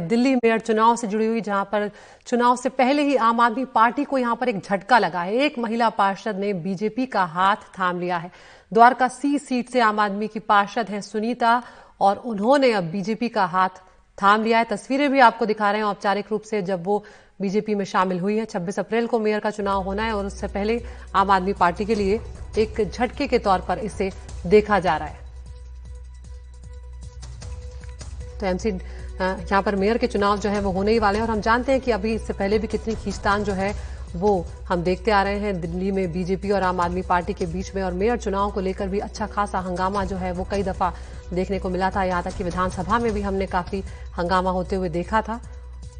Delhi mayor चुनाव से जुड़ी हुई, जहाँ पर चुनाव से पहले ही आम आदमी पार्टी को यहाँ पर एक झटका लगा है। एक महिला पार्षद ने बीजेपी का हाथ थाम लिया है। द्वारका सी सीट से आम आदमी की पार्षद है सुनीता, और उन्होंने अब बीजेपी का हाथ थाम लिया है। तस्वीरें भी आपको दिखा रहे हैं औपचारिक रूप से, जब वो बीजेपी में शामिल हुई है। 26 अप्रैल को मेयर का चुनाव होना है, और उससे पहले आम आदमी पार्टी के लिए एक झटके के तौर पर इसे देखा जा रहा है। तो एमसी यहाँ पर मेयर के चुनाव जो है वो होने ही वाले हैं। और हम जानते हैं कि अभी इससे पहले भी कितनी खींचतान जो है वो हम देखते आ रहे हैं। दिल्ली में बीजेपी और आम आदमी पार्टी के बीच में और मेयर चुनाव को लेकर भी अच्छा खासा हंगामा जो है वो कई दफ़ा देखने को मिला था। यहाँ तक कि विधानसभा में भी हमने काफ़ी हंगामा होते हुए देखा था।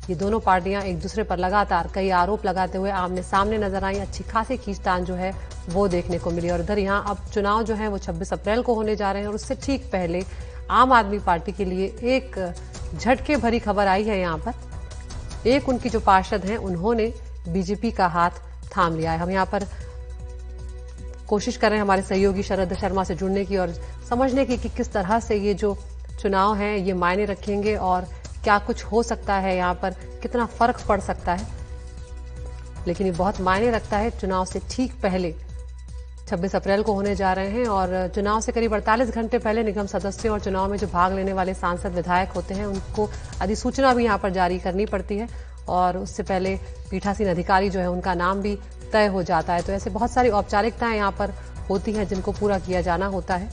ये दोनों पार्टियाँ एक दूसरे पर लगातार कई आरोप लगाते हुए आमने सामने नज़र आई। अच्छी खासी खींचतान जो है वो देखने को मिली। और इधर यहाँ अब चुनाव जो है वो 26 अप्रैल को होने जा रहे हैं और उससे ठीक पहले आम आदमी पार्टी के लिए एक झटके भरी खबर आई है यहाँ पर। एक उनकी जो पार्षद हैं, उन्होंने बीजेपी का हाथ थाम लिया है। हम यहाँ पर कोशिश कर रहे हैं हमारे सहयोगी शरद शर्मा से जुड़ने की और समझने की कि किस तरह से ये जो चुनाव है, ये मायने रखेंगे और क्या कुछ हो सकता है यहाँ पर, कितना फ़र्क पड़ सकता है। लेकिन ये बहुत मायने रखता है चुनाव से ठीक पहले 26 अप्रैल को होने जा रहे हैं और चुनाव से करीब 48 घंटे पहले निगम सदस्यों और चुनाव में जो भाग लेने वाले सांसद विधायक होते हैं, उनको अधिसूचना भी यहाँ पर जारी करनी पड़ती है और उससे पहले पीठासीन अधिकारी जो है, उनका नाम भी तय हो जाता है। तो ऐसे बहुत सारी औपचारिकताएँ यहाँ पर होती हैं जिनको पूरा किया जाना होता है।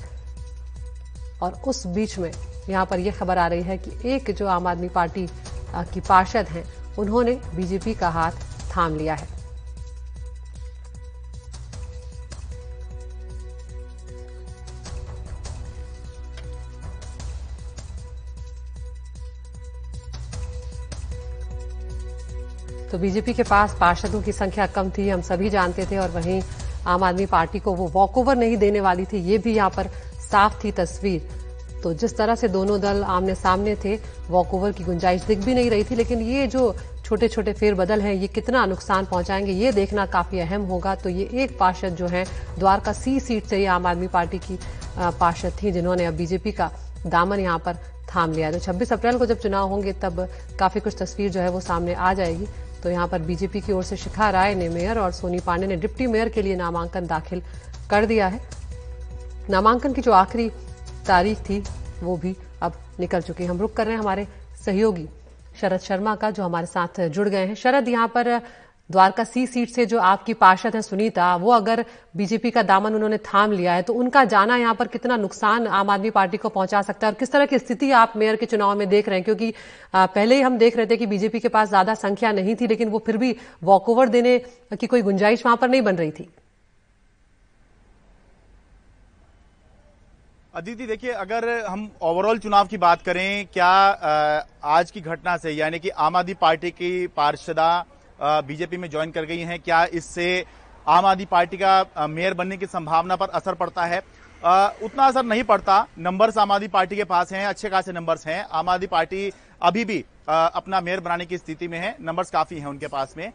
और उस बीच में यहाँ पर यह खबर आ रही है कि एक जो आम आदमी पार्टी की पार्षद हैं, उन्होंने बीजेपी का हाथ थाम लिया है। तो बीजेपी के पास पार्षदों की संख्या कम थी, हम सभी जानते थे और वहीं आम आदमी पार्टी को वो वॉकओवर नहीं देने वाली थी, ये भी यहाँ पर साफ़ थी तस्वीर। तो जिस तरह से दोनों दल आमने सामने थे वॉकओवर की गुंजाइश दिख भी नहीं रही थी, लेकिन ये जो छोटे छोटे फेरबदल हैं, ये कितना नुकसान पहुंचाएँगे, ये देखना काफ़ी अहम होगा। तो ये एक पार्षद जो है, द्वारका सी सीट से ये आम आदमी पार्टी की पार्षद थी, जिन्होंने अब बीजेपी का दामन यहाँ पर थाम लिया। तो 26 अप्रैल को जब चुनाव होंगे, तब काफ़ी कुछ तस्वीर जो है वो सामने आ जाएगी। तो यहाँ पर बीजेपी की ओर से शिखा राय ने मेयर और सोनी पांडे ने डिप्टी मेयर के लिए नामांकन दाखिल कर दिया है। नामांकन की जो आखिरी तारीख थी, वो भी अब निकल चुकी है। हम रुक कर रहे हैं हमारे सहयोगी शरद शर्मा का, जो हमारे साथ जुड़ गए हैं। शरद, यहाँ पर द्वारका सी सीट से जो आपकी पार्षद है सुनीता, वो अगर बीजेपी का दामन उन्होंने थाम लिया है तो उनका जाना यहाँ पर कितना नुकसान आम आदमी पार्टी को पहुँचा सकता है? और किस तरह की स्थिति आप मेयर के चुनाव में देख रहे हैं? क्योंकि पहले ही हम देख रहे थे कि बीजेपी के पास ज़्यादा संख्या नहीं थी, लेकिन वो फिर भी वॉकओवर देने की कोई गुंजाइश वहाँ पर नहीं बन रही थी। अदिति, देखिए, अगर हम ओवरऑल चुनाव की बात करें, क्या आज की घटना से, यानी कि आम आदमी पार्टी की पार्षदा बीजेपी में ज्वाइन कर गई हैं, क्या इससे आम आदमी पार्टी का मेयर बनने की संभावना पर असर पड़ता है? उतना असर नहीं पड़ता। नंबर्स आम आदमी पार्टी के पास हैं, अच्छे खासे नंबर्स हैं। आम आदमी पार्टी अभी भी अपना मेयर बनाने की स्थिति में है। नंबर्स काफ़ी हैं उनके पास में।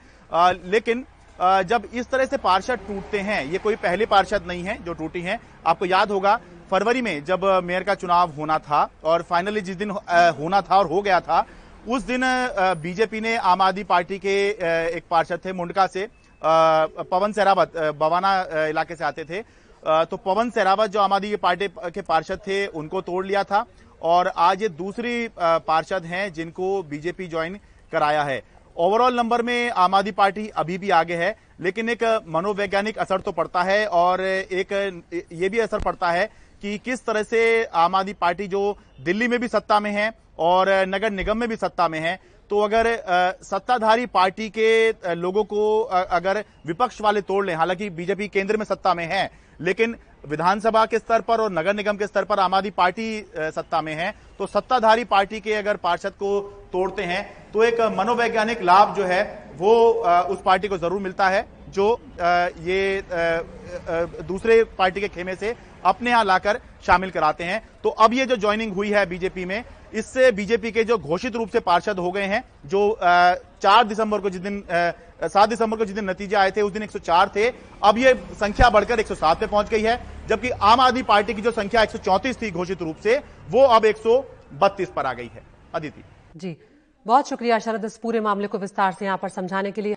लेकिन जब इस तरह से पार्षद टूटते हैं, ये कोई पहली पार्षद नहीं है जो टूटी हैं। आपको याद होगा, फरवरी में जब मेयर का चुनाव होना था और फाइनली जिस दिन होना था और हो गया था उस दिन बीजेपी ने आम आदमी पार्टी के एक पार्षद थे मुंडका से पवन सहरावत बवाना इलाके से आते थे। तो पवन सहरावत जो आम आदमी पार्टी के पार्षद थे, उनको तोड़ लिया था और आज ये दूसरी पार्षद हैं जिनको बीजेपी ज्वाइन कराया है। ओवरऑल नंबर में आम आदमी पार्टी अभी भी आगे है, लेकिन एक मनोवैज्ञानिक असर तो पड़ता है और एक, ये भी असर पड़ता है कि किस तरह से आम आदमी पार्टी जो दिल्ली में भी सत्ता में है और नगर निगम में भी सत्ता में है। तो अगर सत्ताधारी पार्टी के लोगों को अगर विपक्ष वाले तोड़ लें, हालाँकि बीजेपी केंद्र में सत्ता में है, लेकिन विधानसभा के स्तर पर और नगर निगम के स्तर पर आम आदमी पार्टी सत्ता में है तो सत्ताधारी पार्टी के अगर पार्षद को तोड़ते हैं तो एक मनोवैज्ञानिक लाभ जो है, वो उस पार्टी को ज़रूर मिलता है, जो ये दूसरे पार्टी के खेमे से अपने यहाँ लाकर शामिल कराते हैं। तो अब ये जो ज्वाइनिंग हुई है बीजेपी में इससे बीजेपी के जो घोषित रूप से पार्षद हो गए हैं, जो चार दिसंबर को जिस दिन सात दिसंबर को जिस दिन नतीजे आए थे, उस दिन 104 थे। अब ये संख्या बढ़कर 107 पे पहुँच गई है, जबकि आम आदमी पार्टी की जो संख्या एक थी घोषित रूप से, वो अब एक सौ बत्तीस पर आ गई है। अदिति। जी, बहुत शुक्रिया, शरद, इस पूरे मामले को विस्तार से यहाँ पर समझाने के लिए।